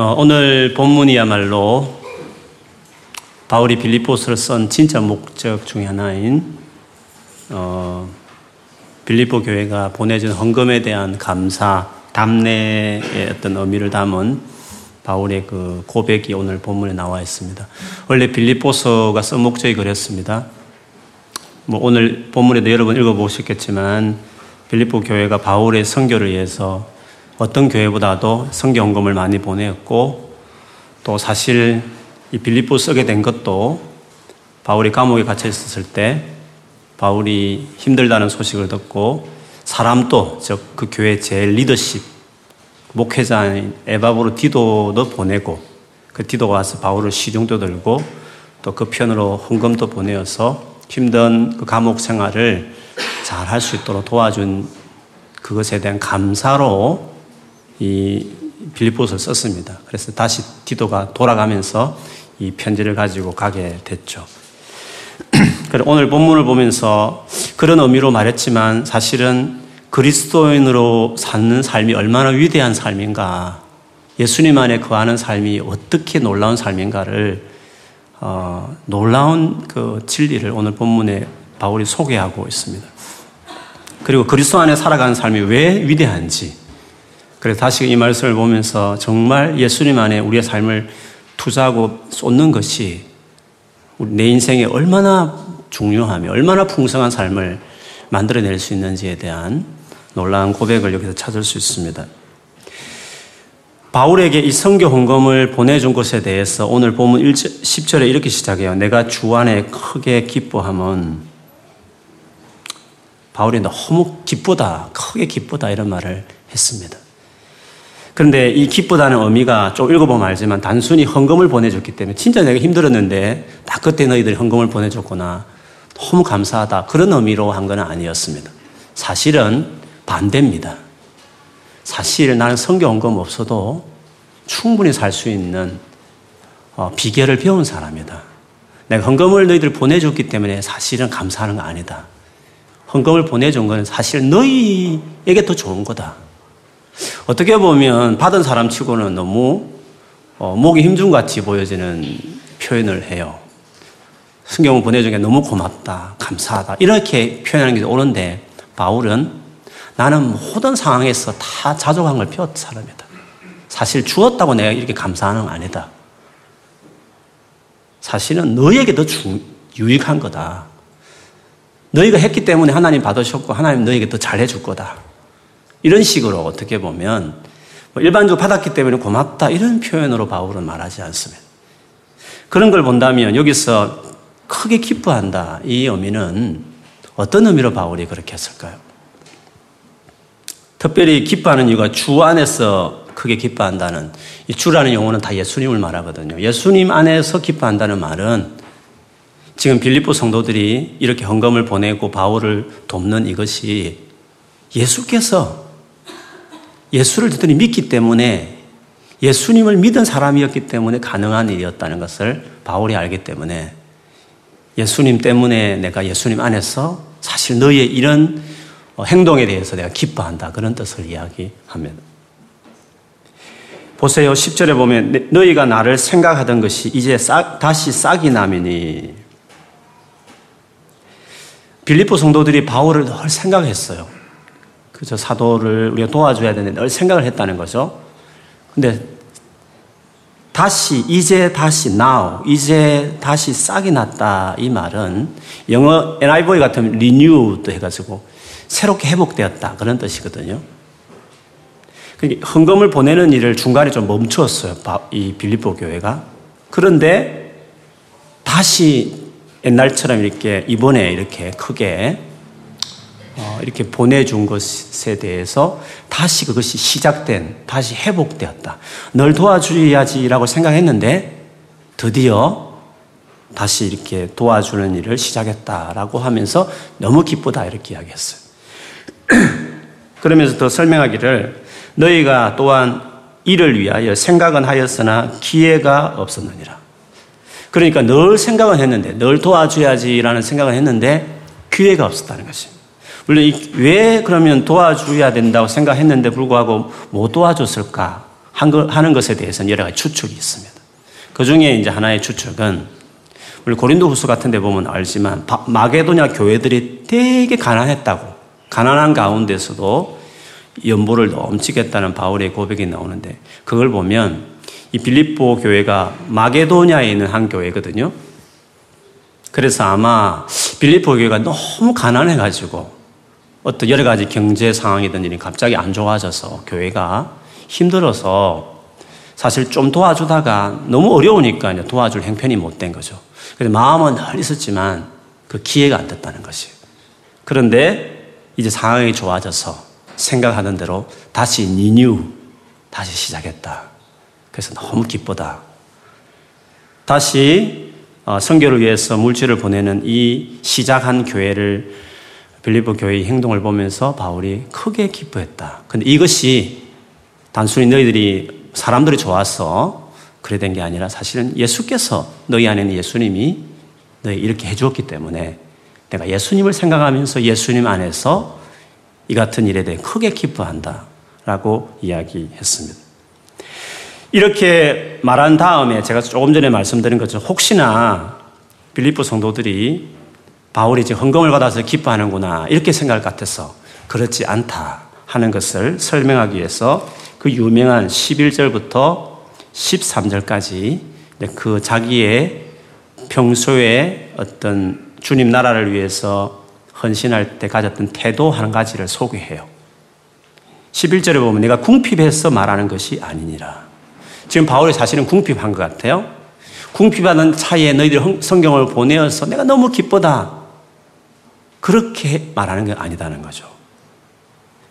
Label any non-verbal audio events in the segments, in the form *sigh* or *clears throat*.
어, 오늘 본문이야말로 바울이 빌립보스를 쓴 진짜 목적 중의 하나인 어, 빌립보 교회가 보내준 헌금에 대한 감사, 담내의 어떤 의미를 담은 바울의 그 고백이 오늘 본문에 나와 있습니다. 원래 빌립보서가 쓴 목적이 그랬습니다. 뭐 오늘 본문에도 여러 번 읽어보셨겠지만 빌립보 교회가 바울의 선교를 위해서 어떤 교회보다도 성경 헌금을 많이 보내었고 또 사실 이 빌립보 쓰게 된 것도 바울이 감옥에 갇혀 있었을 때 바울이 힘들다는 소식을 듣고 사람도 즉 그 교회 제일 리더십 목회자인 에바브로 디도도 보내고 그 디도가 와서 바울을 시중도 들고 또 그 편으로 헌금도 보내어서 힘든 그 감옥 생활을 잘 할 수 있도록 도와준 그것에 대한 감사로 이 빌립보서를 썼습니다. 그래서 다시 디도가 돌아가면서 이 편지를 가지고 가게 됐죠. *clears throat* 오늘 본문을 보면서 그런 의미로 말했지만 사실은 그리스도인으로 사는 삶이 얼마나 위대한 삶인가, 예수님 안에 거하는 삶이 어떻게 놀라운 삶인가를 어, 놀라운 그 진리를 오늘 본문에 바울이 소개하고 있습니다. 그리고 그리스도 안에 살아가는 삶이 왜 위대한지. 그래서 다시 이 말씀을 보면서 정말 예수님 안에 우리의 삶을 투자하고 쏟는 것이 내 인생에 얼마나 중요하며 얼마나 풍성한 삶을 만들어낼 수 있는지에 대한 놀라운 고백을 여기서 찾을 수 있습니다. 바울에게 이 성교 헌금을 보내준 것에 대해서 오늘 보면 10절에 이렇게 시작해요. 내가 주 안에 크게 기뻐함은 바울이 너무 기쁘다, 크게 기쁘다 이런 말을 했습니다. 그런데 이 기쁘다는 의미가 좀 읽어보면 알지만 단순히 헌금을 보내줬기 때문에 진짜 내가 힘들었는데 딱 그때 너희들이 헌금을 보내줬구나. 너무 감사하다. 그런 의미로 한 건 아니었습니다. 사실은 반대입니다. 사실 나는 성경 헌금 없어도 충분히 살 수 있는 어, 비결을 배운 사람이다. 내가 헌금을 너희들 보내줬기 때문에 사실은 감사하는 거 아니다. 헌금을 보내준 건 사실 너희에게 더 좋은 거다. 어떻게 보면 받은 사람 치고는 너무 어, 목이 힘준 같이 보여지는 표현을 해요. 성경을 보내준 게 너무 고맙다, 감사하다. 이렇게 표현하는 게 옳은데, 바울은 나는 모든 상황에서 다 자족한 걸 사람이다. 사실 주었다고 내가 이렇게 감사하는 건 아니다. 사실은 너에게 더 주, 유익한 거다. 너희가 했기 때문에 하나님 받으셨고, 하나님 너에게 더 잘해줄 거다. 이런 식으로 어떻게 보면 뭐 일반적으로 받았기 때문에 고맙다 이런 표현으로 바울은 말하지 않습니다. 그런 걸 본다면 여기서 크게 기뻐한다 이 의미는 어떤 의미로 바울이 그렇게 했을까요? 특별히 기뻐하는 이유가 주 안에서 크게 기뻐한다는 이 주라는 용어는 다 예수님을 말하거든요. 예수님 안에서 기뻐한다는 말은 지금 빌립보 성도들이 이렇게 헌금을 보내고 바울을 돕는 이것이 예수께서 예수를 듣더니 믿기 때문에 예수님을 믿은 사람이었기 때문에 가능한 일이었다는 것을 바울이 알기 때문에 예수님 때문에 내가 예수님 안에서 사실 너의 이런 행동에 대해서 내가 기뻐한다. 그런 뜻을 이야기합니다. 보세요. 10절에 보면 너희가 나를 생각하던 것이 이제 싹, 다시 싹이 나면이 빌리포 성도들이 바울을 늘 생각했어요. 그저 사도를 우리가 도와줘야 되는데 늘 생각을 했다는 거죠. 근데 다시 이제 다시 now 이제 다시 싹이 났다 이 말은 영어 NIV 같으면 renewed 해가지고 새롭게 회복되었다 그런 뜻이거든요. 그러니까 헌금을 보내는 일을 중간에 좀 멈추었어요. 이 빌립보 교회가. 그런데 다시 옛날처럼 이렇게 이번에 이렇게 크게 어, 이렇게 보내준 것에 대해서 다시 그것이 시작된, 다시 회복되었다. 널 도와줘야지라고 생각했는데 드디어 다시 이렇게 도와주는 일을 시작했다라고 하면서 너무 기쁘다 이렇게 이야기했어요. *clears throat* 그러면서 더 설명하기를 너희가 또한 이를 위하여 생각은 하였으나 기회가 없었느니라. 그러니까 늘 생각은 했는데, 늘 도와줘야지라는 생각은 했는데 기회가 없었다는 것입니다. 물론 왜 그러면 도와줘야 된다고 생각했는데 불구하고 못 도와줬을까 하는 것에 대해서는 여러 가지 추측이 있습니다. 그 중에 이제 하나의 추측은 우리 고린도 후서 같은 데 보면 알지만 마게도냐 교회들이 되게 가난했다고 가난한 가운데서도 연보를 넘치겠다는 바울의 고백이 나오는데 그걸 보면 이 빌립보 교회가 마게도냐에 있는 한 교회거든요. 그래서 아마 빌립보 교회가 너무 가난해가지고 어떤 여러 가지 경제 상황이든 지 갑자기 안 좋아져서 교회가 힘들어서 사실 좀 도와주다가 너무 어려우니까 도와줄 행편이 못 된 거죠. 그래서 마음은 늘 있었지만 그 기회가 안 됐다는 것이에요. 그런데 이제 상황이 좋아져서 생각하는 대로 다시 니뉴, 다시 시작했다. 그래서 너무 기쁘다. 다시 어, 성교를 위해서 물질을 보내는 이 시작한 교회를 빌리보 교회의 행동을 보면서 바울이 크게 기뻐했다. 근데 이것이 단순히 너희들이 사람들이 좋아서 그래 된 게 아니라 사실은 예수께서 너희 안에 는 예수님이 너희 이렇게 해 주었기 때문에 내가 예수님을 생각하면서 예수님 안에서 이 같은 일에 대해 크게 기뻐한다. 라고 이야기했습니다. 이렇게 말한 다음에 제가 조금 전에 말씀드린 것처럼 혹시나 빌리프 성도들이 바울이 지금 헌금을 받아서 기뻐하는구나 이렇게 생각할 것 같아서 그렇지 않다 하는 것을 설명하기 위해서 그 유명한 11절부터 13절까지 그 자기의 평소에 어떤 주님 나라를 위해서 헌신할 때 가졌던 태도 한 가지를 소개해요. 11절에 보면 내가 궁핍해서 말하는 것이 아니니라. 지금 바울이 사실은 궁핍한 것 같아요. 궁핍하는 차에 너희들 성경을 보내어서 내가 너무 기쁘다. 그렇게 말하는 게 아니다는 거죠.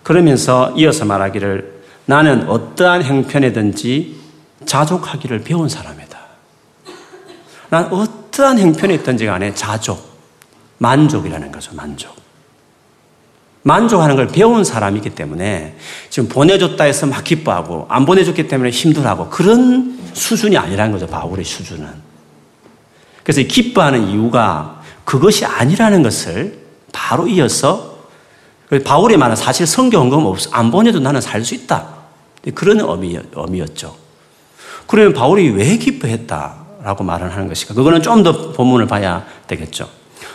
그러면서 이어서 말하기를 나는 어떠한 행편이든지 자족하기를 배운 사람이다. 난 어떠한 행편이 있든지 간에 자족, 만족이라는 거죠, 만족. 만족하는 걸 배운 사람이기 때문에 지금 보내줬다 해서 막 기뻐하고 안 보내줬기 때문에 힘들어하고 그런 수준이 아니라는 거죠, 바울의 수준은. 그래서 기뻐하는 이유가 그것이 아니라는 것을 바로 이어서 바울의 말은 사실 성경금 없어. 안 보내도 나는 살 수 있다. 그런 의미, 의미였죠. 그러면 바울이 왜 기뻐했다라고 말을 하는 것일까? 그거는 좀 더 본문을 봐야 되겠죠.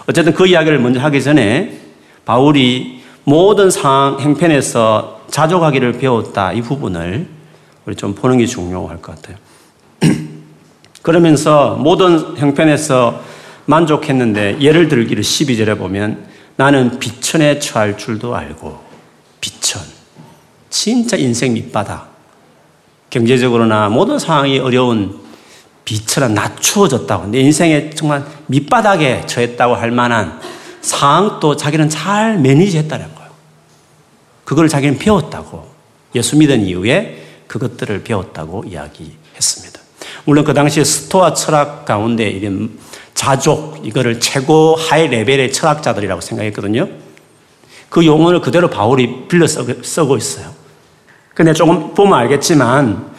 어쨌든 그 이야기를 먼저 하기 전에 바울이 모든 상황, 행편에서 자족하기를 배웠다. 이 부분을 우리 좀 보는 게 중요할 것 같아요. *clears throat* 그러면서 모든 형편에서 만족했는데 예를 들기를 12절에 보면 나는 비천에 처할 줄도 알고 비천. 진짜 인생 밑바닥. 경제적으로나 모든 상황이 어려운 비처럼 낮추어졌다고. 내 인생에 정말 밑바닥에 처했다고 할 만한 상황도 자기는 잘 매니지 했다는 거예요. 그걸 자기는 배웠다고. 예수 믿은 이후에 그것들을 배웠다고 이야기했습니다. 물론 그 당시에 스토아 철학 가운데 이런 자족, 이거를 최고 high level의 철학자들이라고 생각했거든요. 그 용어를 그대로 바울이 빌려 쓰고 있어요. 근데 조금 보면 알겠지만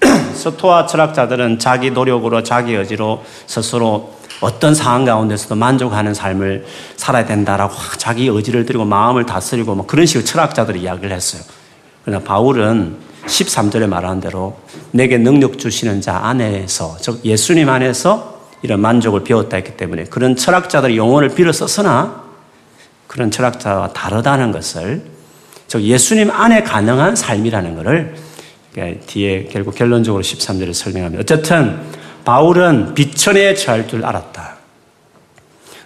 *clears throat* 스토아 철학자들은 자기 노력으로 자기 의지로 스스로 어떤 상황 가운데서도 만족하는 삶을 살아야 된다라고 자기 의지를 들이고 마음을 다스리고 뭐 그런 식으로 철학자들이 이야기를 했어요. 그러나 바울은 13절에 말하는 대로 내게 능력 주시는 자 안에서 즉 예수님 안에서 이런 만족을 배웠다 했기 때문에 그런 철학자들의 용어를 빌어 썼으나 그런 철학자와 다르다는 것을 즉 예수님 안에 가능한 삶이라는 것을 뒤에 결국 결론적으로 13절을 설명합니다. 어쨌든 바울은 비천에 처할 줄 알았다.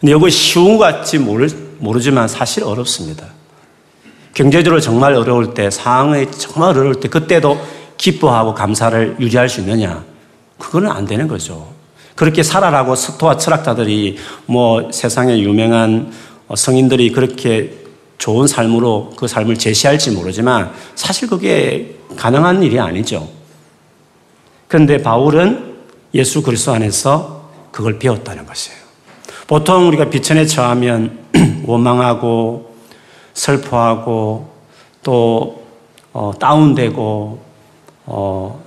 근데 이거 쉬운 것 같지 모르, 모르지만 사실 어렵습니다. 경제적으로 정말 어려울 때, 상황이 정말 어려울 때, 그때도 기뻐하고 감사를 유지할 수 있느냐? 그거는 안 되는 거죠. 그렇게 살아라고 스토아 철학자들이 뭐 세상에 유명한 성인들이 그렇게 좋은 삶으로 그 삶을 제시할지 모르지만 사실 그게 가능한 일이 아니죠. 그런데 바울은 예수 그리스도 안에서 그걸 배웠다는 것이에요. 보통 우리가 비천에 처하면 *clears throat* 원망하고 슬퍼하고 또 어, 다운되고 어,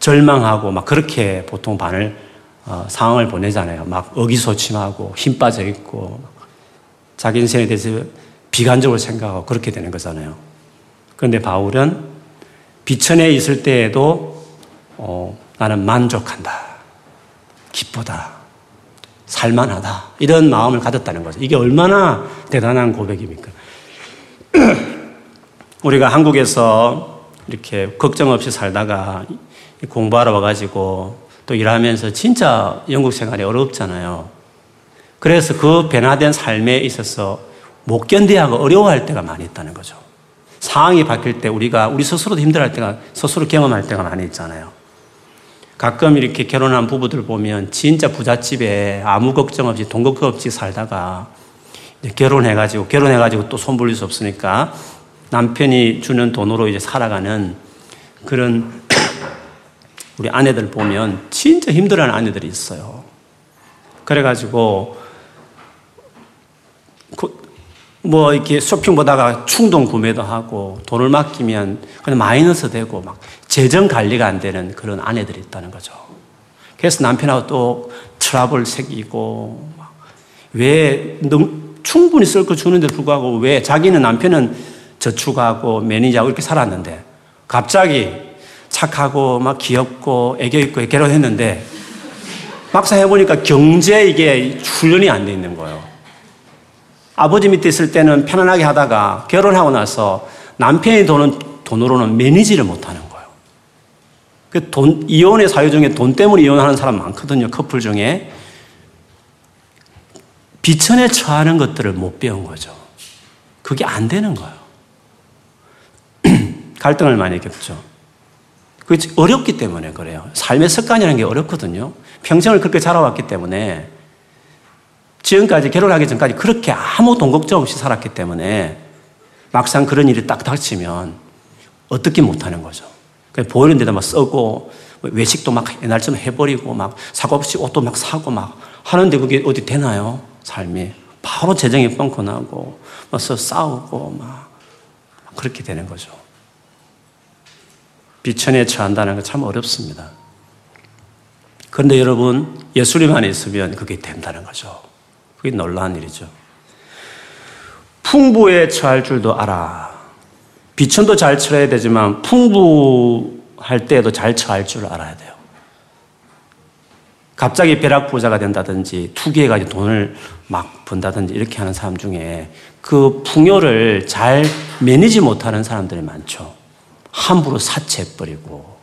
절망하고 막 그렇게 보통 반을 어, 상황을 보내잖아요. 막 의기소침하고 힘 빠져 있고 자기 인생에 대해서 비관적으로 생각하고 그렇게 되는 거잖아요. 그런데 바울은 비천에 있을 때에도 어, 나는 만족한다. 기쁘다. 살만하다. 이런 마음을 가졌다는 거죠. 이게 얼마나 대단한 고백입니까? *clears throat* 우리가 한국에서 이렇게 걱정 없이 살다가 공부하러 와가지고 또 일하면서 진짜 영국 생활이 어렵잖아요. 그래서 그 변화된 삶에 있어서 못 견디하고 어려워할 때가 많이 있다는 거죠. 상황이 바뀔 때 우리가 우리 스스로도 힘들어할 때가 스스로 경험할 때가 많이 있잖아요. 가끔 이렇게 결혼한 부부들 보면 진짜 부잣집에 아무 걱정 없이 돈 걱정 없이 살다가 결혼해가지고 결혼해가지고 또 손불릴 수 없으니까 남편이 주는 돈으로 이제 살아가는 그런 우리 아내들 보면 진짜 힘들어하는 아내들이 있어요. 그래가지고 뭐 이렇게 쇼핑 보다가 충동 구매도 하고 돈을 맡기면 그냥 마이너스 되고 막 재정 관리가 안 되는 그런 아내들이 있다는 거죠. 그래서 남편하고 또 트러블 생기고 왜 충분히 쓸 거 주는데 불구하고 왜 자기는 남편은 저축하고 매니저하고 이렇게 살았는데 갑자기 착하고 막 귀엽고 애교 있고 결혼했는데 막상 해보니까 경제 이게 훈련이 안 돼 있는 거예요. 아버지 밑에 있을 때는 편안하게 하다가 결혼하고 나서 남편이 돈은 돈으로는 매니지를 못하는 거예요. 그 돈, 이혼의 사유 중에 돈 때문에 이혼하는 사람 많거든요. 커플 중에. 비천에 처하는 것들을 못 배운 거죠. 그게 안 되는 거예요. *clears throat* 갈등을 많이 겪죠. 그게 어렵기 때문에 그래요. 삶의 습관이라는 게 어렵거든요. 평생을 그렇게 자라왔기 때문에 지금까지 결혼하기 전까지 그렇게 아무 돈 걱정 없이 살았기 때문에 막상 그런 일이 딱 닥치면 어떻게 못하는 거죠. 보이는 데다 막 써고 외식도 막 옛날처럼 해버리고 막 사고 없이 옷도 막 사고 막 하는데 그게 어디 되나요? 삶이. 바로 재정이 뻥커 나고 막 싸우고 막 그렇게 되는 거죠. 비천에 처한다는 건 참 어렵습니다. 그런데 여러분, 예수님 안에 있으면 그게 된다는 거죠. 그게 놀라운 일이죠. 풍부에 처할 줄도 알아. 비천도 잘 처해야 되지만 풍부할 때에도 잘 처할 줄 알아야 돼요. 갑자기 벼락 부자가 된다든지 투기해가지고 돈을 막 번다든지 이렇게 하는 사람 중에 그 풍요를 잘 매니지 못하는 사람들이 많죠. 함부로 사채해버리고.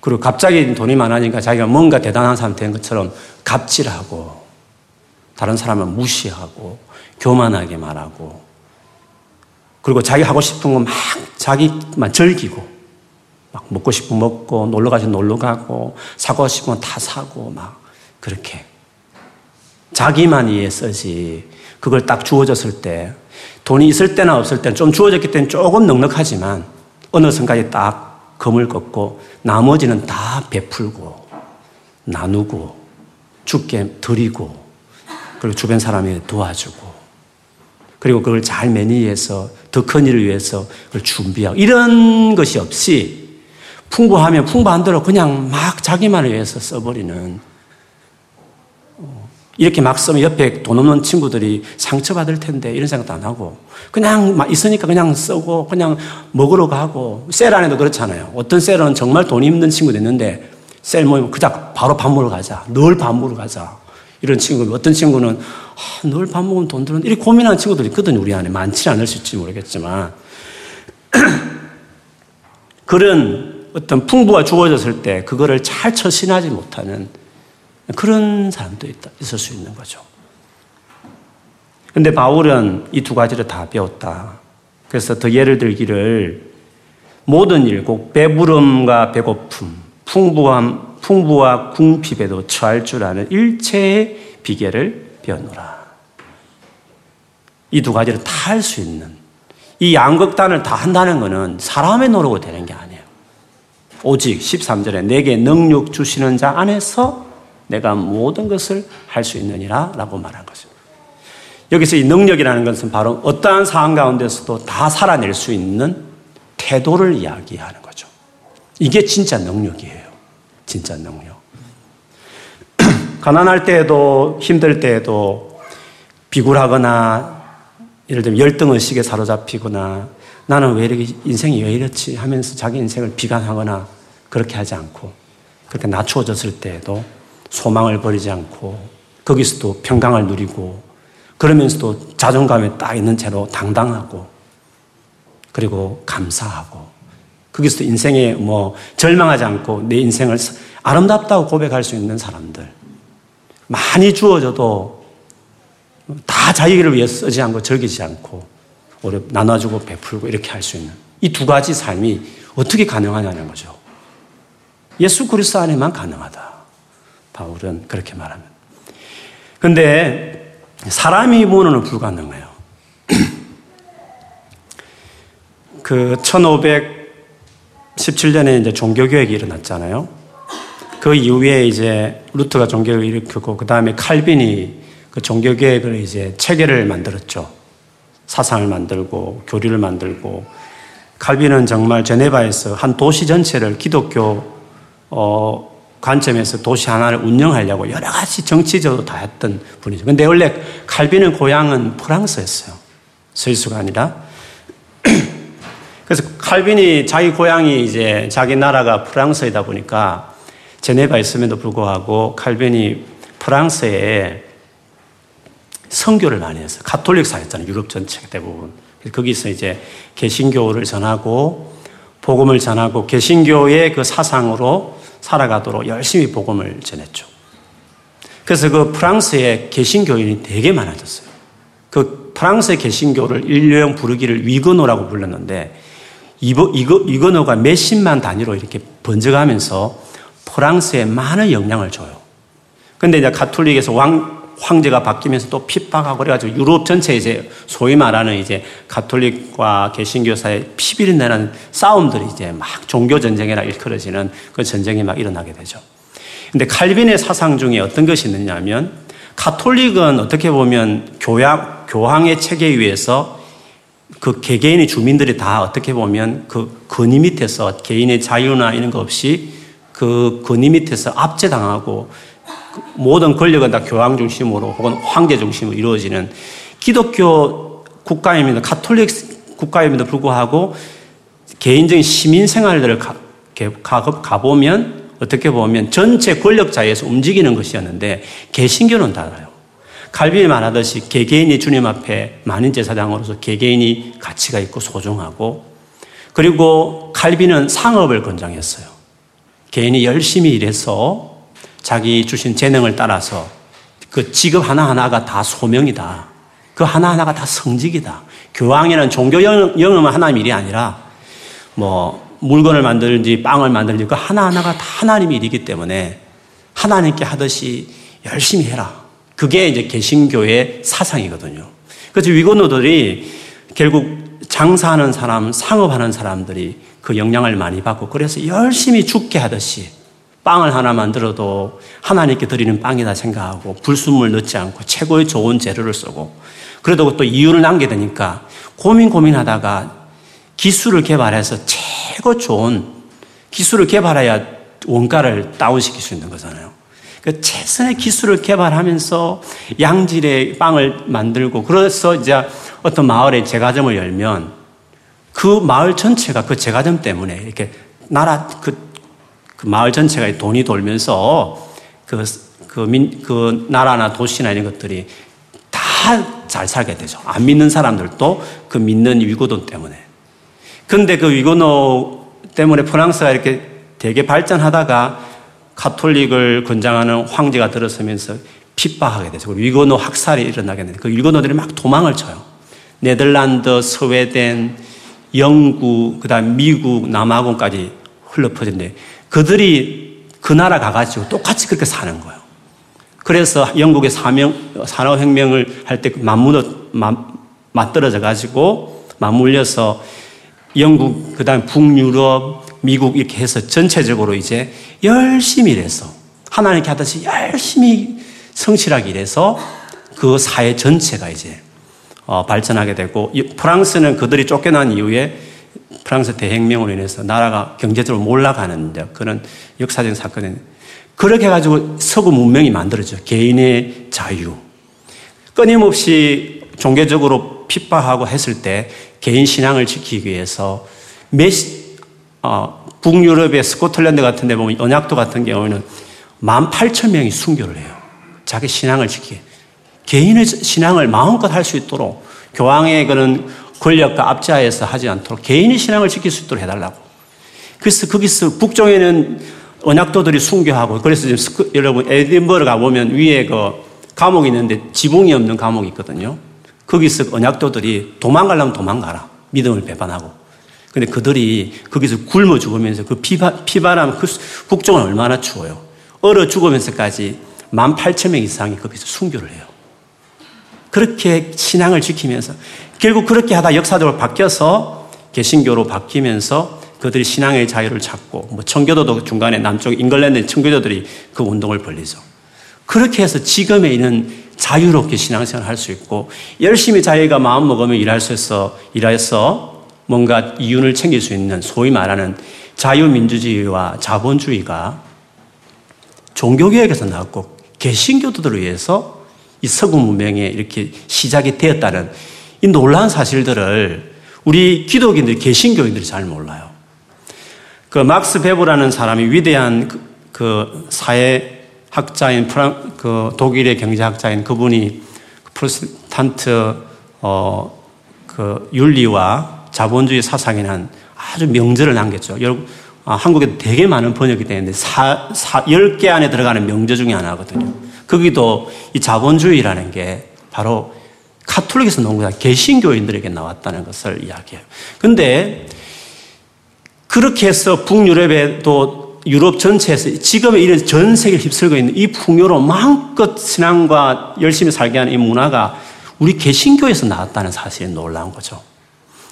그리고 갑자기 돈이 많아지니까 자기가 뭔가 대단한 사람 된 것처럼 갑질하고 다른 사람을 무시하고 교만하게 말하고. 그리고 자기 하고 싶은 거 막 자기만 즐기고 막 먹고 싶은 먹고 놀러 가서 놀러 가고 사고 싶은 건 다 사고 막 그렇게. 자기만 위해 쓰지. 그걸 딱 주어졌을 때 돈이 있을 때나 없을 때는 좀 주어졌기 때문에 조금 넉넉하지만 어느 순간에 딱 검을 걷고 나머지는 다 베풀고 나누고 죽게 드리고 그리고 주변 사람이 도와주고 그리고 그걸 잘 매니해서 더 큰 일을 위해서 그걸 준비하고 이런 것이 없이 풍부하면 풍부한 대로 그냥 막 자기만을 위해서 써버리는 어, 이렇게 막 쓰면 옆에 돈 없는 친구들이 상처받을 텐데 이런 생각도 안 하고 그냥 막 있으니까 그냥 쓰고 그냥 먹으러 가고 셀 안에도 그렇잖아요. 어떤 셀은 정말 돈 있는 친구도 있는데 셀 모이면 그냥 바로 밥 먹으러 가자. 늘 밥 먹으러 가자. 이런 친구, 어떤 친구는 아, 늘 밥 먹으면 돈 드는 이렇게 고민하는 친구들이 있거든요, 우리 안에. 많지 않을 수 있을지 모르겠지만. *clears throat* 그런 어떤 풍부가 주어졌을 때 그거를 잘 처신하지 못하는 그런 사람도 있다, 있을 수 있는 거죠. 근데 바울은 이 두 가지를 다 배웠다. 그래서 더 예를 들기를 모든 일, 꼭 배부름과 배고픔, 풍부함, 풍부와 궁핍에도 처할 줄 아는 일체의 비결을 배웠노라. 이 두 가지를 다 할 수 있는 이 양극단을 다 한다는 것은 사람의 노력으로 되는 게 아니에요. 오직 13절에 내게 능력 주시는 자 안에서 내가 모든 것을 할 수 있느니라 라고 말한 거죠. 여기서 이 능력이라는 것은 바로 어떠한 상황 가운데서도 다 살아낼 수 있는 태도를 이야기하는 거죠. 이게 진짜 능력이에요. 진짜 능력. *clears throat* 가난할 때에도 힘들 때에도 비굴하거나 예를 들면 열등의식에 사로잡히거나 나는 왜 이렇게 인생이 왜 이렇지 하면서 자기 인생을 비관하거나 그렇게 하지 않고 그렇게 낮추어졌을 때에도 소망을 버리지 않고 거기서도 평강을 누리고 그러면서도 자존감에 딱 있는 채로 당당하고 그리고 감사하고 거기서도 인생에 뭐 절망하지 않고 내 인생을 아름답다고 고백할 수 있는 사람들 많이 주어져도 다 자기를 위해 쓰지 않고 즐기지 않고 오래 나눠주고 베풀고 이렇게 할 수 있는 이 두 가지 삶이 어떻게 가능하냐는 거죠. 예수 그리스도 안에만 가능하다. 바울은 그렇게 말합니다. 근데 사람이 보는 불가능해요. *clears throat* 그 1517년에 이제 종교개혁이 일어났잖아요. 그 이후에 이제 루트가 종교를 일으켰고 그 다음에 칼빈이 그 종교개혁을 이제 체계를 만들었죠. 사상을 만들고 교리를 만들고 칼빈은 정말 제네바에서 한 도시 전체를 기독교 어, 관점에서 도시 하나를 운영하려고 여러 가지 정치적으로 다 했던 분이죠. 근데 원래 칼빈은 고향은 프랑스였어요. 스위스가 아니라. *clears throat* 그래서 칼빈이 자기 고향이 이제 자기 나라가 프랑스이다 보니까 제네바 있음에도 불구하고 칼빈이 프랑스에 선교를 많이 했어요. 가톨릭 사였잖아요. 유럽 전체 대부분. 거기서 이제 개신교를 전하고 복음을 전하고 개신교의 그 사상으로 살아가도록 열심히 복음을 전했죠. 그래서 그 프랑스에 개신교인이 되게 많아졌어요. 그 프랑스의 개신교를 인류형 부르기를 위건호라고 불렀는데 위건호가 몇십만 단위로 이렇게 번져가면서 프랑스에 많은 영향을 줘요. 근데 이제 가톨릭에서 왕, 황제가 바뀌면서 또 핍박하고 그래가지고 유럽 전체 이제 소위 말하는 이제 가톨릭과 개신교 사이 피비린 내는 싸움들이 이제 막 종교 전쟁이라 일컬어지는 그 전쟁이 막 일어나게 되죠. 근데 칼빈의 사상 중에 어떤 것이 있느냐 하면 가톨릭은 어떻게 보면 교양, 교황의 체계 위에서 그 개개인의 주민들이 다 어떻게 보면 그 근위 밑에서 개인의 자유나 이런 거 없이 그 근위 밑에서 압제당하고 모든 권력은 다 교황 중심으로 혹은 황제 중심으로 이루어지는 기독교 국가임에도 가톨릭 국가임에도 불구하고 개인적인 시민 생활들을 가, 가, 가보면 어떻게 보면 전체 권력자에서 움직이는 것이었는데 개신교는 달라요. 칼빈이 말하듯이 개개인이 주님 앞에 만인 제사장으로서 개개인이 가치가 있고 소중하고 그리고 칼빈은 상업을 권장했어요. 개인이 열심히 일해서 자기 주신 재능을 따라서 그 직업 하나하나가 다 소명이다. 그 하나하나가 다 성직이다. 교황이라는 종교 영험은 하나님 일이 아니라 뭐 물건을 만들든지 빵을 만들든지 그 하나하나가 다 하나님 일이기 때문에 하나님께 하듯이 열심히 해라. 그게 이제 개신교의 사상이거든요. 그래서 위건노들이 결국 장사하는 사람, 상업하는 사람들이 그 영향을 많이 받고 그래서 열심히 죽게 하듯이 빵을 하나 만들어도 하나님께 드리는 빵이다 생각하고 불순물 넣지 않고 최고의 좋은 재료를 쓰고 그래도 또 이유를 남게 되니까 고민 고민하다가 기술을 개발해서 최고 좋은 기술을 개발해야 원가를 다운시킬 수 있는 거잖아요. 그 최선의 기술을 개발하면서 양질의 빵을 만들고 그래서 이제 어떤 마을에 제과점을 열면 그 마을 전체가 그 제과점 때문에 이렇게 나라 그 그 마을 전체가 돈이 돌면서 그, 그, 민, 그 나라나 도시나 이런 것들이 다 잘 살게 되죠. 안 믿는 사람들도 그 믿는 위고돈 때문에. 근데 그 위고노 때문에 프랑스가 이렇게 되게 발전하다가 카톨릭을 권장하는 황제가 들어서면서 핍박하게 되죠. 위고노 학살이 일어나게 되는데 그 위고노들이 막 도망을 쳐요. 네덜란드, 스웨덴, 영국, 그 다음 미국, 남아공까지 흘러 퍼진데 그들이 그 나라 가가지고 똑같이 그렇게 사는 거예요. 그래서 영국의 사명, 산업혁명을 할 때 맞물어, 맞떨어져 가지고 맞물려서 영국, 그 다음에 북유럽, 미국 이렇게 해서 전체적으로 이제 열심히 일해서 하나님께 하듯이 열심히 성실하게 일해서 그 사회 전체가 이제 어, 발전하게 되고 프랑스는 그들이 쫓겨난 이후에 프랑스 대혁명으로 인해서 나라가 경제적으로 몰락하는 그런 역사적인 사건이 그렇게 해가지고 서구 문명이 만들어져 개인의 자유. 끊임없이 종교적으로 핍박하고 했을 때 개인 신앙을 지키기 위해서 몇, 어, 북유럽의 스코틀랜드 같은 데 보면 언약도 같은 경우에는 18,000명이 순교를 해요. 자기 신앙을 지키게. 개인의 신앙을 마음껏 할 수 있도록 교황의 그런 권력과 압제하에서 하지 않도록 개인의 신앙을 지킬 수 있도록 해달라고. 그래서 거기서 북쪽에는 언약도들이 순교하고 그래서 지금 스크, 여러분 에딘버러 가보면 위에 그 감옥이 있는데 지붕이 없는 감옥이 있거든요. 거기서 언약도들이 도망가려면 도망가라. 믿음을 배반하고. 근데 그들이 거기서 굶어 죽으면서 그 피바, 피바람, 그 북쪽은 얼마나 추워요. 얼어 죽으면서까지 18,000명 이상이 거기서 순교를 해요. 그렇게 신앙을 지키면서 결국 그렇게 하다 역사적으로 바뀌어서 개신교로 바뀌면서 그들이 신앙의 자유를 찾고 뭐 청교도도 중간에 남쪽 잉글랜드 청교도들이 그 운동을 벌리죠. 그렇게 해서 지금에 있는 자유롭게 신앙생활을 할수 있고 열심히 자기가 마음 먹으면 일할 수 있어 일해서 뭔가 이윤을 챙길 수 있는 소위 말하는 자유민주주의와 자본주의가 종교개혁에서 나왔고 개신교도들을 위해서 이 서구 문명에 이렇게 시작이 되었다는 이 놀라운 사실들을 우리 기독인들, 개신교인들이 잘 몰라요. 그 막스 베브라는 사람이 위대한 그, 그 사회학자인 프랑, 그 독일의 경제학자인 그분이 프로스탄트 어, 그 윤리와 자본주의 사상이란 아주 명제를 남겼죠. 여러분, 아, 한국에 되게 많은 번역이 되는데 사, 사, 10개 안에 들어가는 명제 중에 하나거든요. 거기도 이 자본주의라는 게 바로 카톨릭에서 나온 거야. 개신교인들에게 나왔다는 것을 이야기해요. 근데 그렇게 해서 북유럽에도 유럽 전체에서 지금의 이런 전 세계를 휩쓸고 있는 이 풍요로 마음껏 신앙과 열심히 살게 하는 이 문화가 우리 개신교에서 나왔다는 사실이 놀라운 거죠.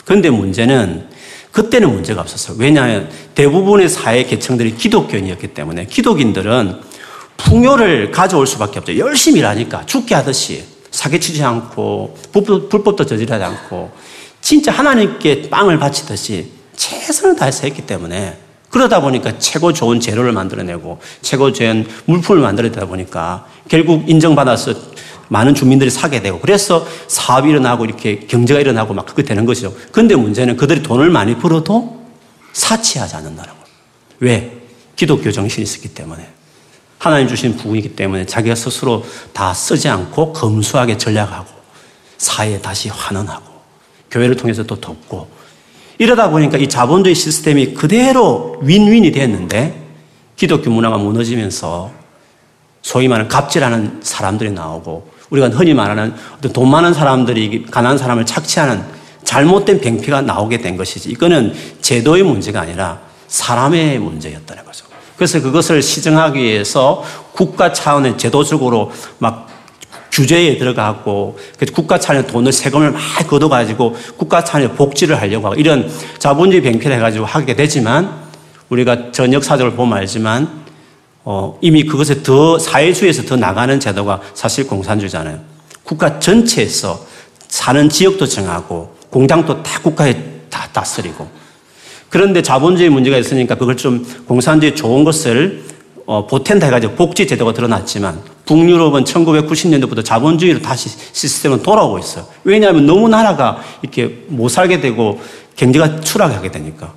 그런데 문제는 그때는 문제가 없었어요. 왜냐하면 대부분의 사회 계층들이 기독교인이었기 때문에 기독인들은 풍요를 가져올 수밖에 없죠. 열심히 일하니까 죽게 하듯이 사기치지 않고 불법도 저지르지 않고 진짜 하나님께 빵을 바치듯이 최선을 다해서 했기 때문에 그러다 보니까 최고 좋은 재료를 만들어내고 최고 좋은 물품을 만들어내다 보니까 결국 인정받아서 많은 주민들이 사게 되고 그래서 사업이 일어나고 이렇게 경제가 일어나고 막 그렇게 되는 것이죠. 그런데 문제는 그들이 돈을 많이 벌어도 사치하지 않는다는 거예요. 왜? 기독교 정신이 있었기 때문에. 하나님 주신 부분이기 때문에 자기가 스스로 다 쓰지 않고 검소하게 전략하고 사회에 다시 환원하고 교회를 통해서 또 돕고 이러다 보니까 이 자본주의 시스템이 그대로 윈윈이 됐는데 기독교 문화가 무너지면서 소위 말하는 갑질하는 사람들이 나오고 우리가 흔히 말하는 어떤 돈 많은 사람들이 가난한 사람을 착취하는 잘못된 병폐가 나오게 된 것이지 이거는 제도의 문제가 아니라 사람의 문제였다는 거죠. 그래서 그것을 시정하기 위해서 국가 차원의 제도적으로 막 규제에 들어가고 국가 차원의 돈을 세금을 많이 걷어가지고 국가 차원의 복지를 하려고 하고 이런 자본주의 병폐를 해가지고 하게 되지만 우리가 전 역사적으로 보면 알지만 어, 이미 그것에 더 사회주의에서 더 나가는 제도가 사실 공산주의잖아요. 국가 전체에서 사는 지역도 정하고 공장도 다 국가에 다 다스리고 그런데 자본주의 문제가 있으니까 그걸 좀 공산주의 좋은 것을 어, 보탠다 해가지고 복지 제도가 드러났지만 북유럽은 1990년대부터 자본주의로 다시 시스템은 돌아오고 있어요. 왜냐하면 너무 나라가 이렇게 못 살게 되고 경제가 추락하게 되니까.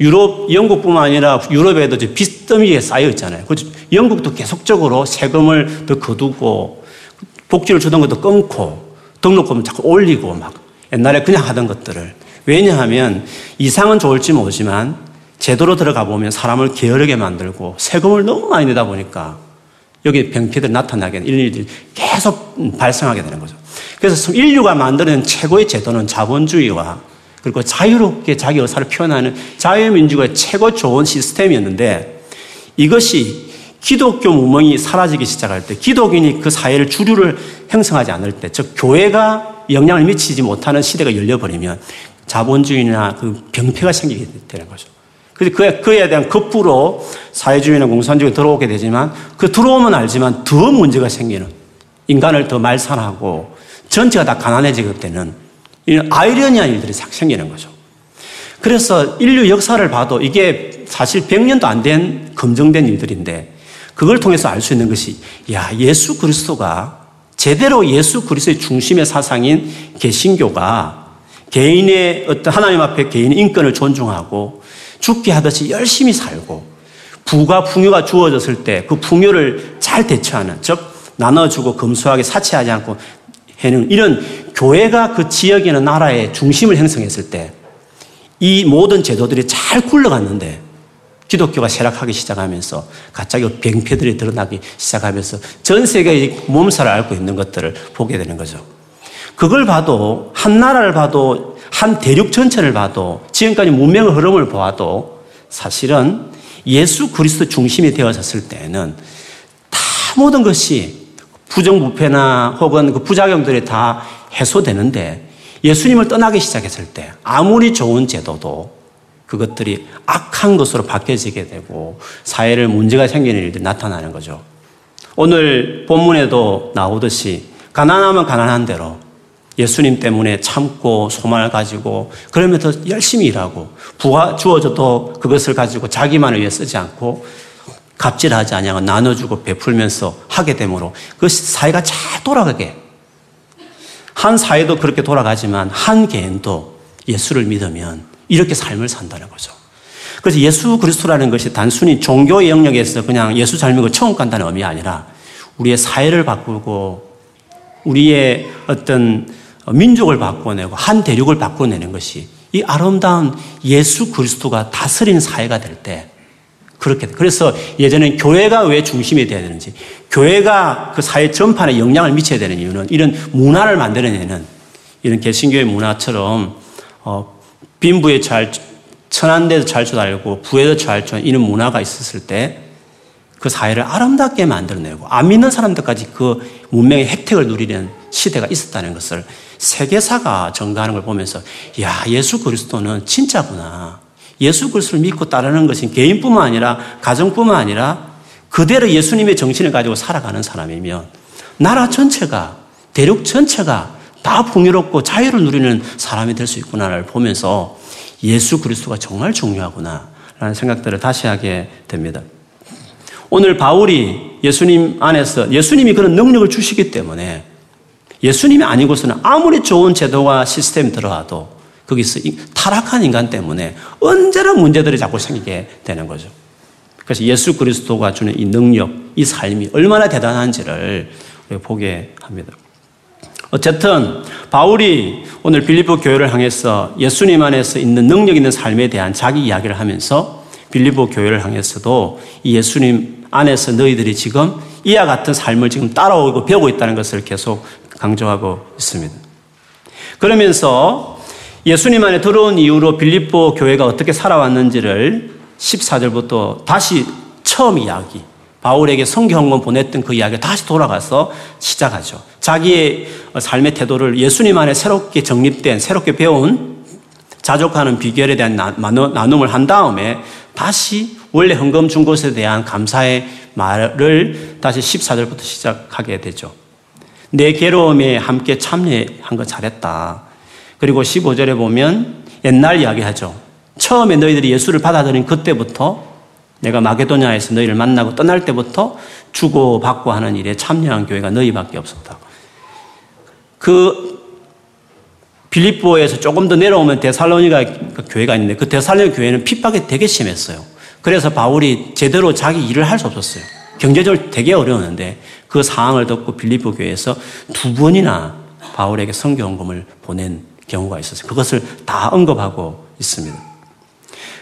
유럽, 영국뿐만 아니라 유럽에도 빚더미에 쌓여 있잖아요. 그 영국도 계속적으로 세금을 더 거두고 복지를 주던 것도 끊고 등록금을 자꾸 올리고 막 옛날에 그냥 하던 것들을 왜냐하면 이상은 좋을지 모르지만 제도로 들어가 보면 사람을 게으르게 만들고 세금을 너무 많이 내다 보니까 여기 병피들이 나타나게 되는 일들이 계속 발생하게 되는 거죠. 그래서 인류가 만드는 최고의 제도는 자본주의와 그리고 자유롭게 자기 의사를 표현하는 자유민주주의가 최고 좋은 시스템이었는데 이것이 기독교 무명이 사라지기 시작할 때 기독인이 그 사회를 주류를 형성하지 않을 때 즉 교회가 영향을 미치지 못하는 시대가 열려버리면 자본주의나 그 병폐가 생기게 되는 거죠. 그래서 그에, 그에 대한 급부로 사회주의나 공산주의 들어오게 되지만 그 들어오면 알지만 더 문제가 생기는 인간을 더 말살하고 전체가 다 가난해지게 되는 이런 아이러니한 일들이 생기는 거죠. 그래서 인류 역사를 봐도 이게 사실 100년도 안 된 검증된 일들인데 그걸 통해서 알 수 있는 것이 야 예수 그리스도가 제대로 예수 그리스도의 중심의 사상인 개신교가 개인의 어떤 하나님 앞에 개인의 인권을 존중하고 죽게 하듯이 열심히 살고 부가 풍요가 주어졌을 때 그 풍요를 잘 대처하는 즉 나눠주고 검소하게 사치하지 않고 해는 이런 교회가 그 지역이나 나라의 중심을 형성했을 때 이 모든 제도들이 잘 굴러갔는데 기독교가 쇠락하기 시작하면서 갑자기 병폐들이 드러나기 시작하면서 전 세계의 몸살을 앓고 있는 것들을 보게 되는 거죠. 그걸 봐도 한 나라를 봐도 한 대륙 전체를 봐도 지금까지 문명의 흐름을 보아도 사실은 예수 그리스도 중심이 되어졌을 때는 다 모든 것이 부정부패나 혹은 그 부작용들이 다 해소되는데 예수님을 떠나기 시작했을 때 아무리 좋은 제도도 그것들이 악한 것으로 바뀌어지게 되고 사회를 문제가 생기는 일들이 나타나는 거죠. 오늘 본문에도 나오듯이 가난하면 가난한 대로 예수님 때문에 참고 소망을 가지고 그러면 더 열심히 일하고 부가 주어져도 그것을 가지고 자기만을 위해 쓰지 않고 갑질하지 않냐고 나눠주고 베풀면서 하게 되므로 그 사회가 잘 돌아가게 한 사회도 그렇게 돌아가지만 한 개인도 예수를 믿으면 이렇게 삶을 산다는 거죠. 그래서 예수 그리스도라는 것이 단순히 종교의 영역에서 그냥 예수 잘 믿고 처음 간다는 의미가 아니라 우리의 사회를 바꾸고 우리의 어떤 민족을 바꿔내고 한 대륙을 바꿔내는 것이 이 아름다운 예수 그리스도가 다스린 사회가 될 때 그렇게 그래서 예전엔 교회가 왜 중심이 돼야 되는지 교회가 그 사회 전반에 영향을 미쳐야 되는 이유는 이런 문화를 만들어내는 이런 개신교의 문화처럼 어, 빈부에 잘 천한 데도 잘 줄 알고 부에도 잘 줄 이런 문화가 있었을 때 그 사회를 아름답게 만들어내고 안 믿는 사람들까지 그 문명의 혜택을 누리는 시대가 있었다는 것을 세계사가 전가하는 걸 보면서 야 예수 그리스도는 진짜구나. 예수 그리스도를 믿고 따르는 것은 개인뿐만 아니라 가정뿐만 아니라 그대로 예수님의 정신을 가지고 살아가는 사람이면 나라 전체가 대륙 전체가 다 풍요롭고 자유를 누리는 사람이 될 수 있구나를 보면서 예수 그리스도가 정말 중요하구나라는 생각들을 다시 하게 됩니다. 오늘 바울이 예수님 안에서 예수님이 그런 능력을 주시기 때문에 예수님이 아니고서는 아무리 좋은 제도와 시스템 들어와도 거기서 타락한 인간 때문에 언제나 문제들이 자꾸 생기게 되는 거죠. 그래서 예수 그리스도가 주는 이 능력, 이 삶이 얼마나 대단한지를 보게 합니다. 어쨌든 바울이 오늘 빌리보 교회를 향해서 예수님 안에서 있는 능력 있는 삶에 대한 자기 이야기를 하면서 빌리보 교회를 향해서도 이 예수님 안에서 너희들이 지금 이와 같은 삶을 지금 따라오고 배우고 있다는 것을 계속 강조하고 있습니다. 그러면서 예수님 안에 들어온 이후로 빌립보 교회가 어떻게 살아왔는지를 14절부터 다시 처음 이야기, 바울에게 성경을 보냈던 그 이야기를 다시 돌아가서 시작하죠. 자기의 삶의 태도를 예수님 안에 새롭게 정립된, 새롭게 배운 자족하는 비결에 대한 나눔을 한 다음에 다시 원래 헌금 준 것에 대한 감사의 말을 다시 14절부터 시작하게 되죠. 내 괴로움에 함께 참여한 거 잘했다. 그리고 15절에 보면 옛날 이야기하죠. 처음에 너희들이 예수를 받아들인 그때부터 내가 마게도냐에서 너희를 만나고 떠날 때부터 주고 받고 하는 일에 참여한 교회가 너희밖에 없었다. 그 빌립보에서 조금 더 내려오면 데살로니가 교회가 있는데 그 데살로니 교회는 핍박이 되게 심했어요. 그래서 바울이 제대로 자기 일을 할 수 없었어요. 경제적으로 되게 어려웠는데 그 상황을 듣고 빌리보 교회에서 두 번이나 바울에게 성경금을 보낸 경우가 있었어요. 그것을 다 언급하고 있습니다.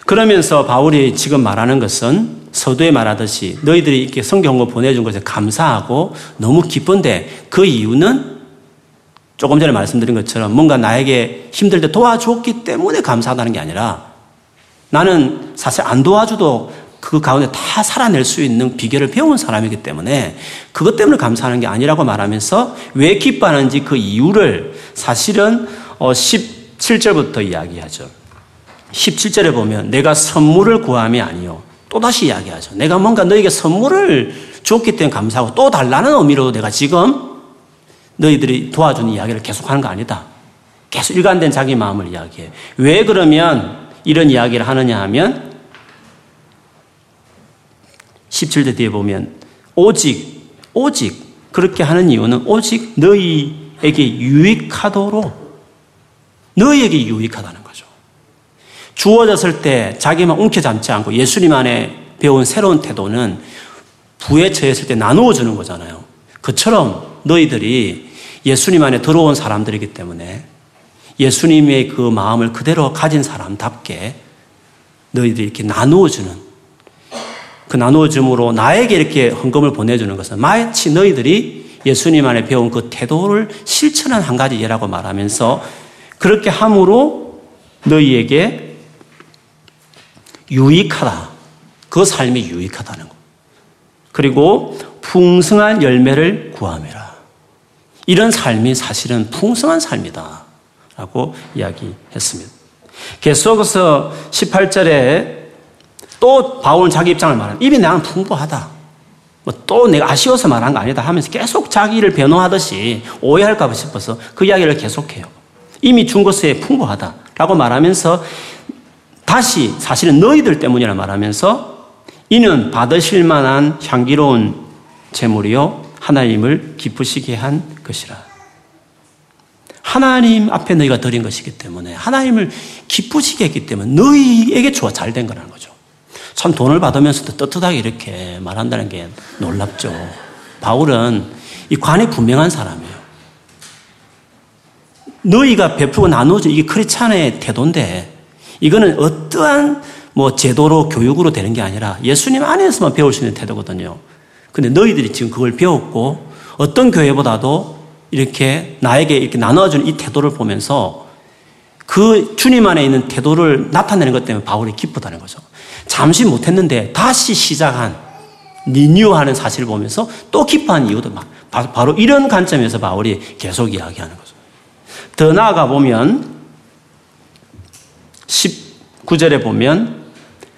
그러면서 바울이 지금 말하는 것은 서두에 말하듯이 너희들이 이렇게 성경을 보내준 것에 감사하고 너무 기쁜데 그 이유는 조금 전에 말씀드린 것처럼 뭔가 나에게 힘들 때 도와줬기 때문에 감사하다는 게 아니라 나는 사실 안 도와줘도 그 가운데 다 살아낼 수 있는 비결을 배운 사람이기 때문에 그것 때문에 감사하는 게 아니라고 말하면서 왜 기뻐하는지 그 이유를 사실은 17절부터 어, 이야기하죠. 17절에 보면 내가 선물을 구함이 아니요. 또다시 이야기하죠. 내가 뭔가 너에게 선물을 줬기 때문에 감사하고 또 달라는 의미로 내가 지금 너희들이 도와주는 이야기를 계속하는 거 아니다. 계속 일관된 자기 마음을 이야기해. 왜 그러면 이런 이야기를 하느냐 하면 17절 뒤에 보면 오직 오직 그렇게 하는 이유는 오직 너희에게 유익하도록 너희에게 유익하다는 거죠. 주어졌을 때 자기만 움켜잡지 않고 예수님 안에 배운 새로운 태도는 부에 처했을 때 나누어 주는 거잖아요. 그처럼 너희들이 예수님 안에 들어온 사람들이기 때문에 예수님의 그 마음을 그대로 가진 사람답게 너희들이 이렇게 나누어 주는 그 나누어 줌으로 나에게 이렇게 헌금을 보내주는 것은 마치 너희들이 예수님 안에 배운 그 태도를 실천한 한 가지 예라고 말하면서 그렇게 함으로 너희에게 유익하다. 그 삶이 유익하다는 것. 그리고 풍성한 열매를 구함이라. 이런 삶이 사실은 풍성한 삶이다. 라고 이야기했습니다. 계속해서 18절에 또 바울은 자기 입장을 말하는 입이 나는 풍부하다. 뭐 또 내가 아쉬워서 말한 거 아니다 하면서 계속 자기를 변호하듯이 오해할까 싶어서 그 이야기를 계속해요. 이미 준 것에 풍부하다 라고 말하면서 다시 사실은 너희들 때문이라 말하면서 이는 받으실 만한 향기로운 재물이요 하나님을 기쁘시게 한 것이라. 하나님 앞에 너희가 드린 것이기 때문에 하나님을 기쁘시게 했기 때문에 너희에게 좋아 잘 된 거라는 거죠. 참 돈을 받으면서도 떳떳하게 이렇게 말한다는 게 놀랍죠. 바울은 이 관이 분명한 사람이에요. 너희가 베풀고 나누어준 이게 크리스찬의 태도인데 이거는 어떠한 뭐 제도로 교육으로 되는 게 아니라 예수님 안에서만 배울 수 있는 태도거든요. 근데 너희들이 지금 그걸 배웠고 어떤 교회보다도 이렇게 나에게 이렇게 나눠주는 이 태도를 보면서 그 주님 안에 있는 태도를 나타내는 것 때문에 바울이 기쁘다는 거죠. 잠시 못했는데 다시 시작한 리뉴하는 사실을 보면서 또 기뻐한 이유도 막 바로 이런 관점에서 바울이 계속 이야기하는 거죠. 더 나아가 보면 19절에 보면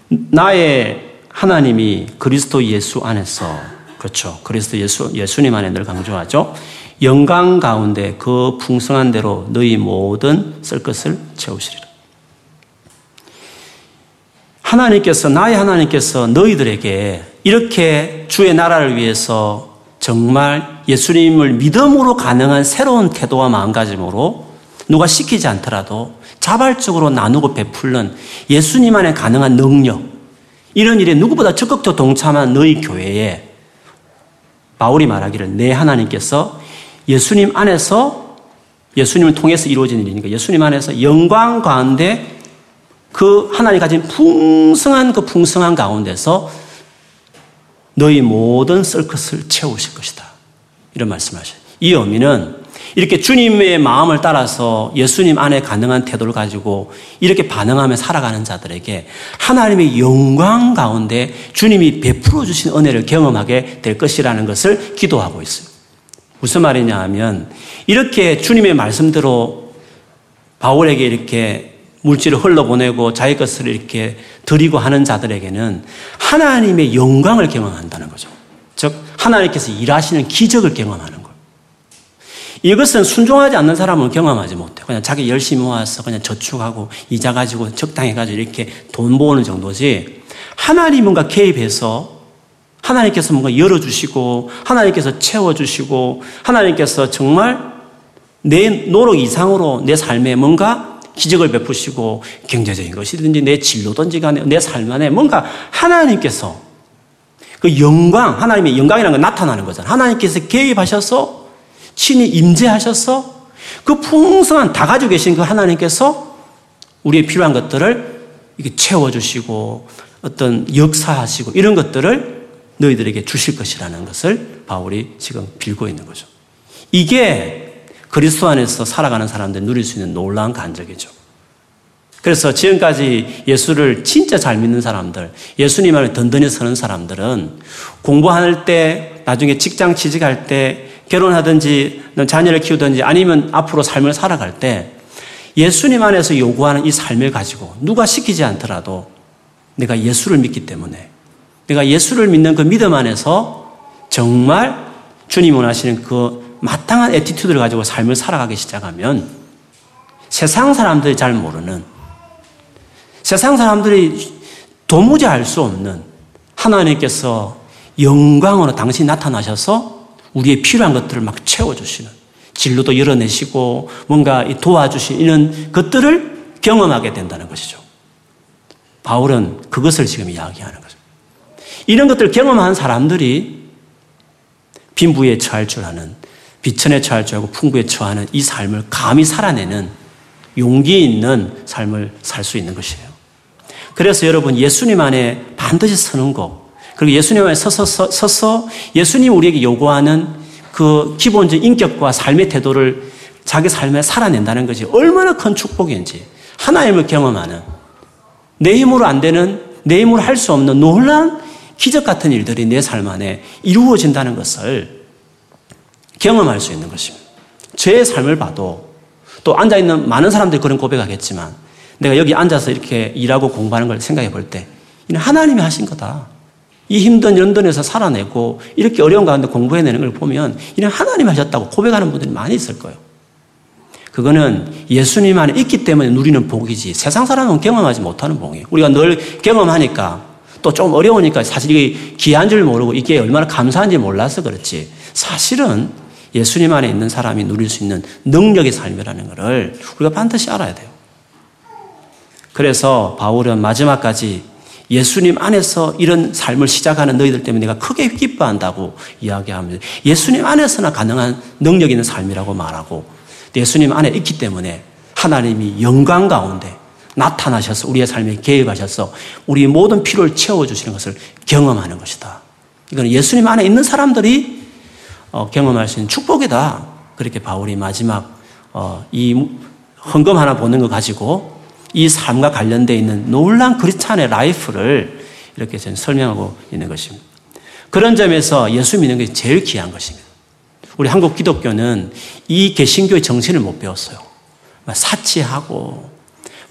나의 하나님이 그리스도 예수 안에서 그렇죠. 그리스도 예수 예수님 안에 늘 강조하죠. 영광 가운데 그 풍성한 대로 너희 모든 쓸 것을 채우시리라. 하나님께서 나의 하나님께서 너희들에게 이렇게 주의 나라를 위해서 정말 예수님을 믿음으로 가능한 새로운 태도와 마음가짐으로 누가 시키지 않더라도 자발적으로 나누고 베풀는 예수님 안에 가능한 능력, 이런 일에 누구보다 적극적으로 동참한 너희 교회에 바울이 말하기를 내 하나님께서 예수님 안에서 예수님을 통해서 이루어진 일이니까 예수님 안에서 영광 가운데 그 하나님 가진 풍성한 그 풍성한 가운데서 너희 모든 쓸 것을 채우실 것이다. 이런 말씀하셔요. 이 의미는 이렇게 주님의 마음을 따라서 예수님 안에 가능한 태도를 가지고 이렇게 반응하며 살아가는 자들에게 하나님의 영광 가운데 주님이 베풀어 주신 은혜를 경험하게 될 것이라는 것을 기도하고 있어요. 무슨 말이냐 하면 이렇게 주님의 말씀대로 바울에게 이렇게 물질을 흘러보내고 자기 것을 이렇게 드리고 하는 자들에게는 하나님의 영광을 경험한다는 거죠. 즉, 하나님께서 일하시는 기적을 경험하는 거예요. 이것은 순종하지 않는 사람은 경험하지 못해. 그냥 자기 열심히 모아서 그냥 저축하고 이자 가지고 적당히 가지고 이렇게 돈 모으는 정도지. 하나님 뭔가 개입해서 하나님께서 뭔가 열어주시고, 하나님께서 채워주시고, 하나님께서 정말 내 노력 이상으로 내 삶에 뭔가 기적을 베푸시고, 경제적인 것이든지 내 진로든지 간에 내 삶 안에 뭔가 하나님께서 그 영광, 하나님의 영광이라는 건 나타나는 거잖아요. 하나님께서 개입하셔서 친히 임재하셔서 그 풍성한 다 가지고 계신 그 하나님께서 우리의 필요한 것들을 이게 채워주시고 어떤 역사하시고 이런 것들을 너희들에게 주실 것이라는 것을 바울이 지금 빌고 있는 거죠. 이게 그리스도 안에서 살아가는 사람들 누릴 수 있는 놀라운 간적이죠. 그래서 지금까지 예수를 진짜 잘 믿는 사람들, 예수님 안에 든든히 서는 사람들은 공부할 때, 나중에 직장 취직할 때, 결혼하든지, 자녀를 키우든지, 아니면 앞으로 삶을 살아갈 때, 예수님 안에서 요구하는 이 삶을 가지고 누가 시키지 않더라도 내가 예수를 믿기 때문에 내가 예수를 믿는 그 믿음 안에서 정말 주님 원하시는 그 마땅한 attitude를 가지고 삶을 살아가기 시작하면 세상 사람들이 잘 모르는 세상 사람들이 도무지 알 수 없는 하나님께서 영광으로 당신이 나타나셔서 우리의 필요한 것들을 막 채워주시는 진로도 열어내시고 뭔가 도와주시는 것들을 경험하게 된다는 것이죠. 바울은 그것을 지금 이야기하는 거죠. 이런 것들을 경험한 사람들이 빈부에 처할 줄 아는 비천에 처할 줄 알고 풍부에 처하는 이 삶을 감히 살아내는 용기 있는 삶을 살 수 있는 것이에요. 그래서 여러분 예수님 안에 반드시 서는 거 그리고 예수님 안에 서서, 서, 서서 예수님 우리에게 요구하는 그 기본적 인격과 삶의 태도를 자기 삶에 살아낸다는 것이 얼마나 큰 축복인지 하나님을 경험하는 내 힘으로 안 되는 내 힘으로 할 수 없는 놀란 기적 같은 일들이 내 삶 안에 이루어진다는 것을 경험할 수 있는 것입니다. 제 삶을 봐도 또 앉아 있는 많은 사람들이 그런 고백하겠지만 내가 여기 앉아서 이렇게 일하고 공부하는 걸 생각해 볼 때, 이는 하나님이 하신 거다. 이 힘든 연돈에서 살아내고 이렇게 어려운 가운데 공부해내는 걸 보면 이는 하나님이 하셨다고 고백하는 분들이 많이 있을 거예요. 그거는 예수님 안에 있기 때문에 누리는 복이지 세상 사람은 경험하지 못하는 복이에요. 우리가 늘 경험하니까 또 좀 어려우니까 사실 이게 귀한 줄 모르고 이게 얼마나 감사한지 몰라서 그렇지. 사실은 예수님 안에 있는 사람이 누릴 수 있는 능력의 삶이라는 것을 우리가 반드시 알아야 돼요. 그래서 바울은 마지막까지 예수님 안에서 이런 삶을 시작하는 너희들 때문에 내가 크게 기뻐한다고 이야기합니다. 예수님 안에서나 가능한 능력 있는 삶이라고 말하고 예수님 안에 있기 때문에 하나님이 영광 가운데 나타나셔서 우리의 삶에 개입하셔서 우리 모든 필요를 채워주시는 것을 경험하는 것이다. 이건 예수님 안에 있는 사람들이 어, 경험할 수 있는 축복이다. 그렇게 바울이 마지막 어, 이 헌금 하나 보는 거 가지고 이 삶과 관련되어 있는 놀란 크리스찬의 라이프를 이렇게 저는 설명하고 있는 것입니다. 그런 점에서 예수 믿는 것이 제일 귀한 것입니다. 우리 한국 기독교는 이 개신교의 정신을 못 배웠어요. 사치하고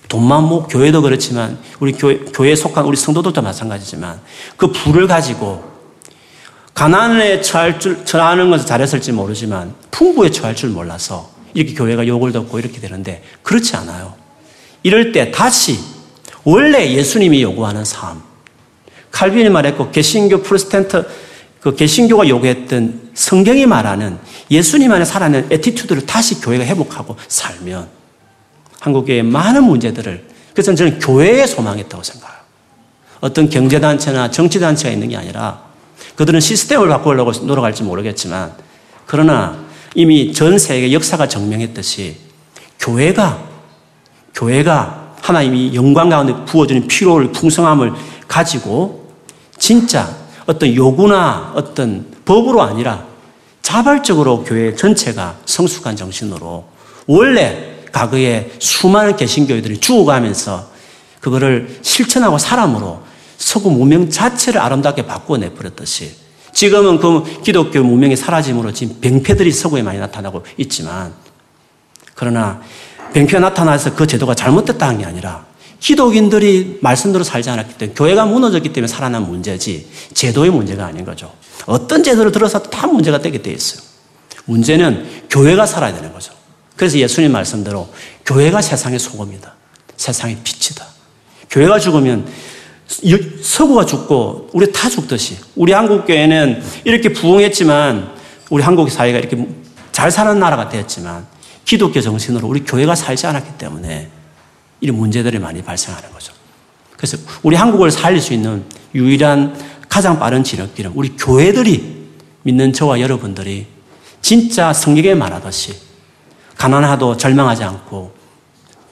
돈만 모 교회도 그렇지만 우리 교회, 교회에 속한 우리 성도들도 마찬가지지만 그 불을 가지고 가난에 처할 줄, 처하는 것을 잘했을지 모르지만 풍부에 처할 줄 몰라서 이렇게 교회가 욕을 듣고 이렇게 되는데 그렇지 않아요. 이럴 때 다시 원래 예수님이 요구하는 삶. 칼빈이 말했고 개신교 프로스텐트 그 개신교가 요구했던 성경이 말하는 예수님 안에 살아는 attitude를 다시 교회가 회복하고 살면 한국교회의 많은 문제들을 그래서 저는 교회에 소망 있다고 생각해요. 어떤 경제단체나 정치단체가 있는 게 아니라 그들은 시스템을 바꾸려고 노력할지 모르겠지만 그러나 이미 전 세계 역사가 증명했듯이 교회가 교회가 하나님이 영광 가운데 부어주는 필요를 풍성함을 가지고 진짜 어떤 요구나 어떤 법으로 아니라 자발적으로 교회 전체가 성숙한 정신으로 원래 과거에 수많은 개신교회들이 죽어가면서 그거를 실천하고 사람으로 서구 문명 자체를 아름답게 바꾸어 내버렸듯이 지금은 그 기독교 문명이 사라짐으로 지금 병폐들이 서구에 많이 나타나고 있지만 그러나 병폐가 나타나서 그 제도가 잘못됐다는 게 아니라 기독인들이 말씀대로 살지 않았기 때문에 교회가 무너졌기 때문에 살아난 문제지 제도의 문제가 아닌 거죠. 어떤 제도를 들어서 다 문제가 되게 돼 있어요. 문제는 교회가 살아야 되는 거죠. 그래서 예수님 말씀대로 교회가 세상의 소금이다. 세상의 빛이다. 교회가 죽으면 서구가 죽고 우리 다 죽듯이 우리 한국 교회는 이렇게 부흥했지만 우리 한국 사회가 이렇게 잘 사는 나라가 되었지만 기독교 정신으로 우리 교회가 살지 않았기 때문에 이런 문제들이 많이 발생하는 거죠. 그래서 우리 한국을 살릴 수 있는 유일한 가장 빠른 지름길은 우리 교회들이 믿는 저와 여러분들이 진짜 성경에 말하듯이 가난하도 절망하지 않고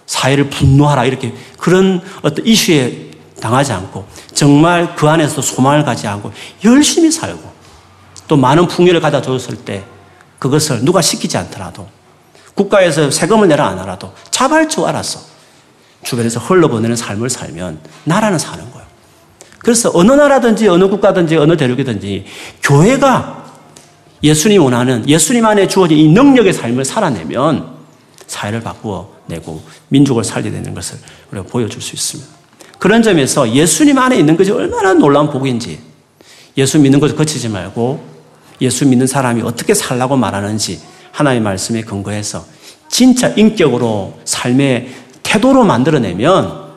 사회를 분노하라 이렇게 그런 어떤 이슈에 당하지 않고 정말 그 안에서 소망을 가지 않고 열심히 살고 또 많은 풍요를 가져 줬을 때 그것을 누가 시키지 않더라도 국가에서 세금을 내라 안 하라도 자발적 알아서 주변에서 흘러보내는 삶을 살면 나라는 사는 거예요. 그래서 어느 나라든지 어느 국가든지 어느 대륙이든지 교회가 예수님 원하는 예수님 안에 주어진 이 능력의 삶을 살아내면 사회를 바꾸어 내고 민족을 살게 되는 것을 우리가 보여줄 수 있습니다. 그런 점에서 예수님 안에 있는 것이 얼마나 놀라운 복인지 예수 믿는 것을 거치지 말고 예수 믿는 사람이 어떻게 살라고 말하는지 하나님의 말씀에 근거해서 진짜 인격으로 삶의 태도로 만들어내면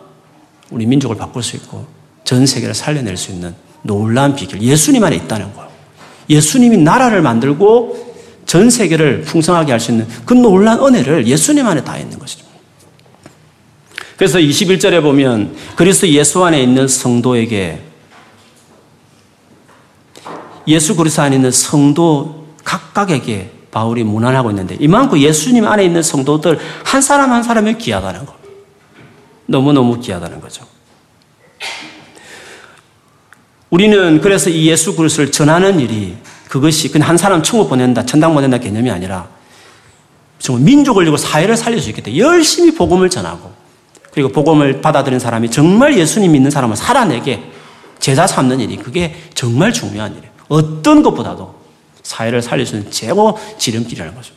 우리 민족을 바꿀 수 있고 전 세계를 살려낼 수 있는 놀라운 비결. 예수님 안에 있다는 거예요. 예수님이 나라를 만들고 전 세계를 풍성하게 할 수 있는 그 놀라운 은혜를 예수님 안에 다 있는 것이죠. 그래서 21절에 보면 그리스도 예수 안에 있는 성도에게 예수 그리스도 안에 있는 성도 각각에게 바울이 문안하고 있는데 이만큼 예수님 안에 있는 성도들 한 사람 한 사람이 귀하다는 거. 너무너무 귀하다는 거죠. 우리는 그래서 이 예수 그리스도를 전하는 일이 그것이 그냥 한 사람 천국 보낸다, 천당 보낸다 개념이 아니라 정말 민족을 이고 사회를 살릴 수 있겠다. 열심히 복음을 전하고 그리고 복음을 받아들인 사람이 정말 예수님 믿는 사람을 살아내게 제자 삼는 일이 그게 정말 중요한 일이에요. 어떤 것보다도 사회를 살릴 수 있는 최고 지름길이라는 거죠.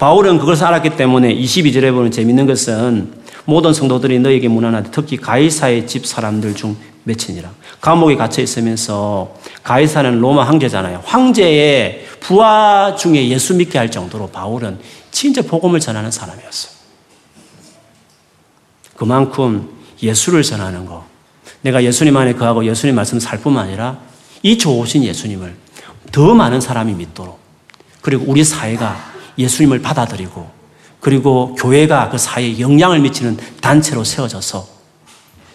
바울은 그것을 알았기 때문에 22절에 보면 재밌는 것은 모든 성도들이 너에게 문안하되 특히 가이사의 집 사람들 중 몇천이라. 감옥에 갇혀 있으면서 가이사는 로마 황제잖아요. 황제의 부하 중에 예수 믿게 할 정도로 바울은 진짜 복음을 전하는 사람이었어요. 그만큼 예수를 전하는 거. 내가 예수님 안에 거하고 예수님 말씀 살 뿐만 아니라 이 좋으신 예수님을 더 많은 사람이 믿도록 그리고 우리 사회가 예수님을 받아들이고 그리고 교회가 그 사회에 영향을 미치는 단체로 세워져서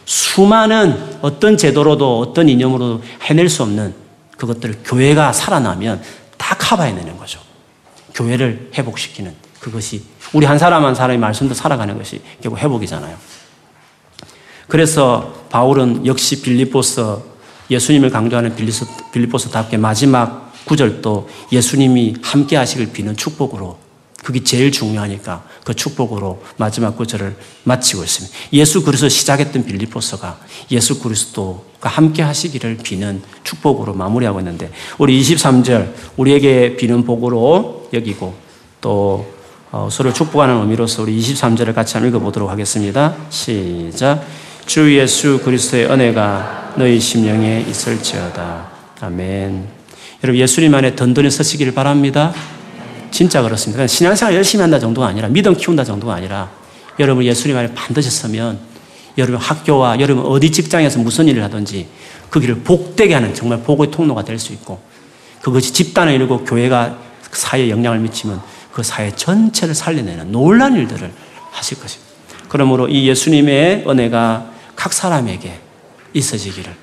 수많은 어떤 제도로도 어떤 이념으로도 해낼 수 없는 그것들을 교회가 살아나면 다 커버해내는 거죠. 교회를 회복시키는 그것이 우리 한 사람 한 사람의 말씀도 살아가는 것이 결국 회복이잖아요. 그래서 바울은 역시 빌리포스 예수님을 강조하는 빌리포스답게 마지막 구절도 예수님이 함께 하시길 비는 축복으로 그게 제일 중요하니까 그 축복으로 마지막 구절을 마치고 있습니다. 예수 그리스도 시작했던 빌리포스가 예수 그리스도가 함께 하시기를 비는 축복으로 마무리하고 있는데 우리 23절 우리에게 비는 복으로 여기고 또 어, 서로 축복하는 의미로서 우리 23절을 같이 한번 읽어보도록 하겠습니다. 시작. 주 예수 그리스도의 은혜가 너희 심령에 있을지어다. 아멘. 여러분 예수님 안에 든든히 서시기를 바랍니다. 진짜 그렇습니다. 신앙생활 열심히 한다 정도가 아니라 믿음 키운다 정도가 아니라 여러분 예수님 안에 반드시 서면 여러분 학교와 여러분 어디 직장에서 무슨 일을 하든지 그 길을 복되게 하는 정말 복의 통로가 될 수 있고 그것이 집단을 이루고 교회가 사회에 영향을 미치면 그 사회 전체를 살려내는 놀란 일들을 하실 것입니다. 그러므로 이 예수님의 은혜가 각 사람에게 있어지기를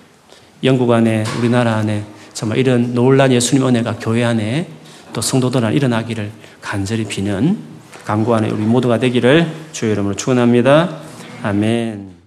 영국 안에 우리나라 안에 정말 이런 놀란 예수님 은혜가 교회 안에 또 성도들 안에 일어나기를 간절히 비는 강구하는 우리 모두가 되기를 주의 이름으로 축원합니다. 아멘.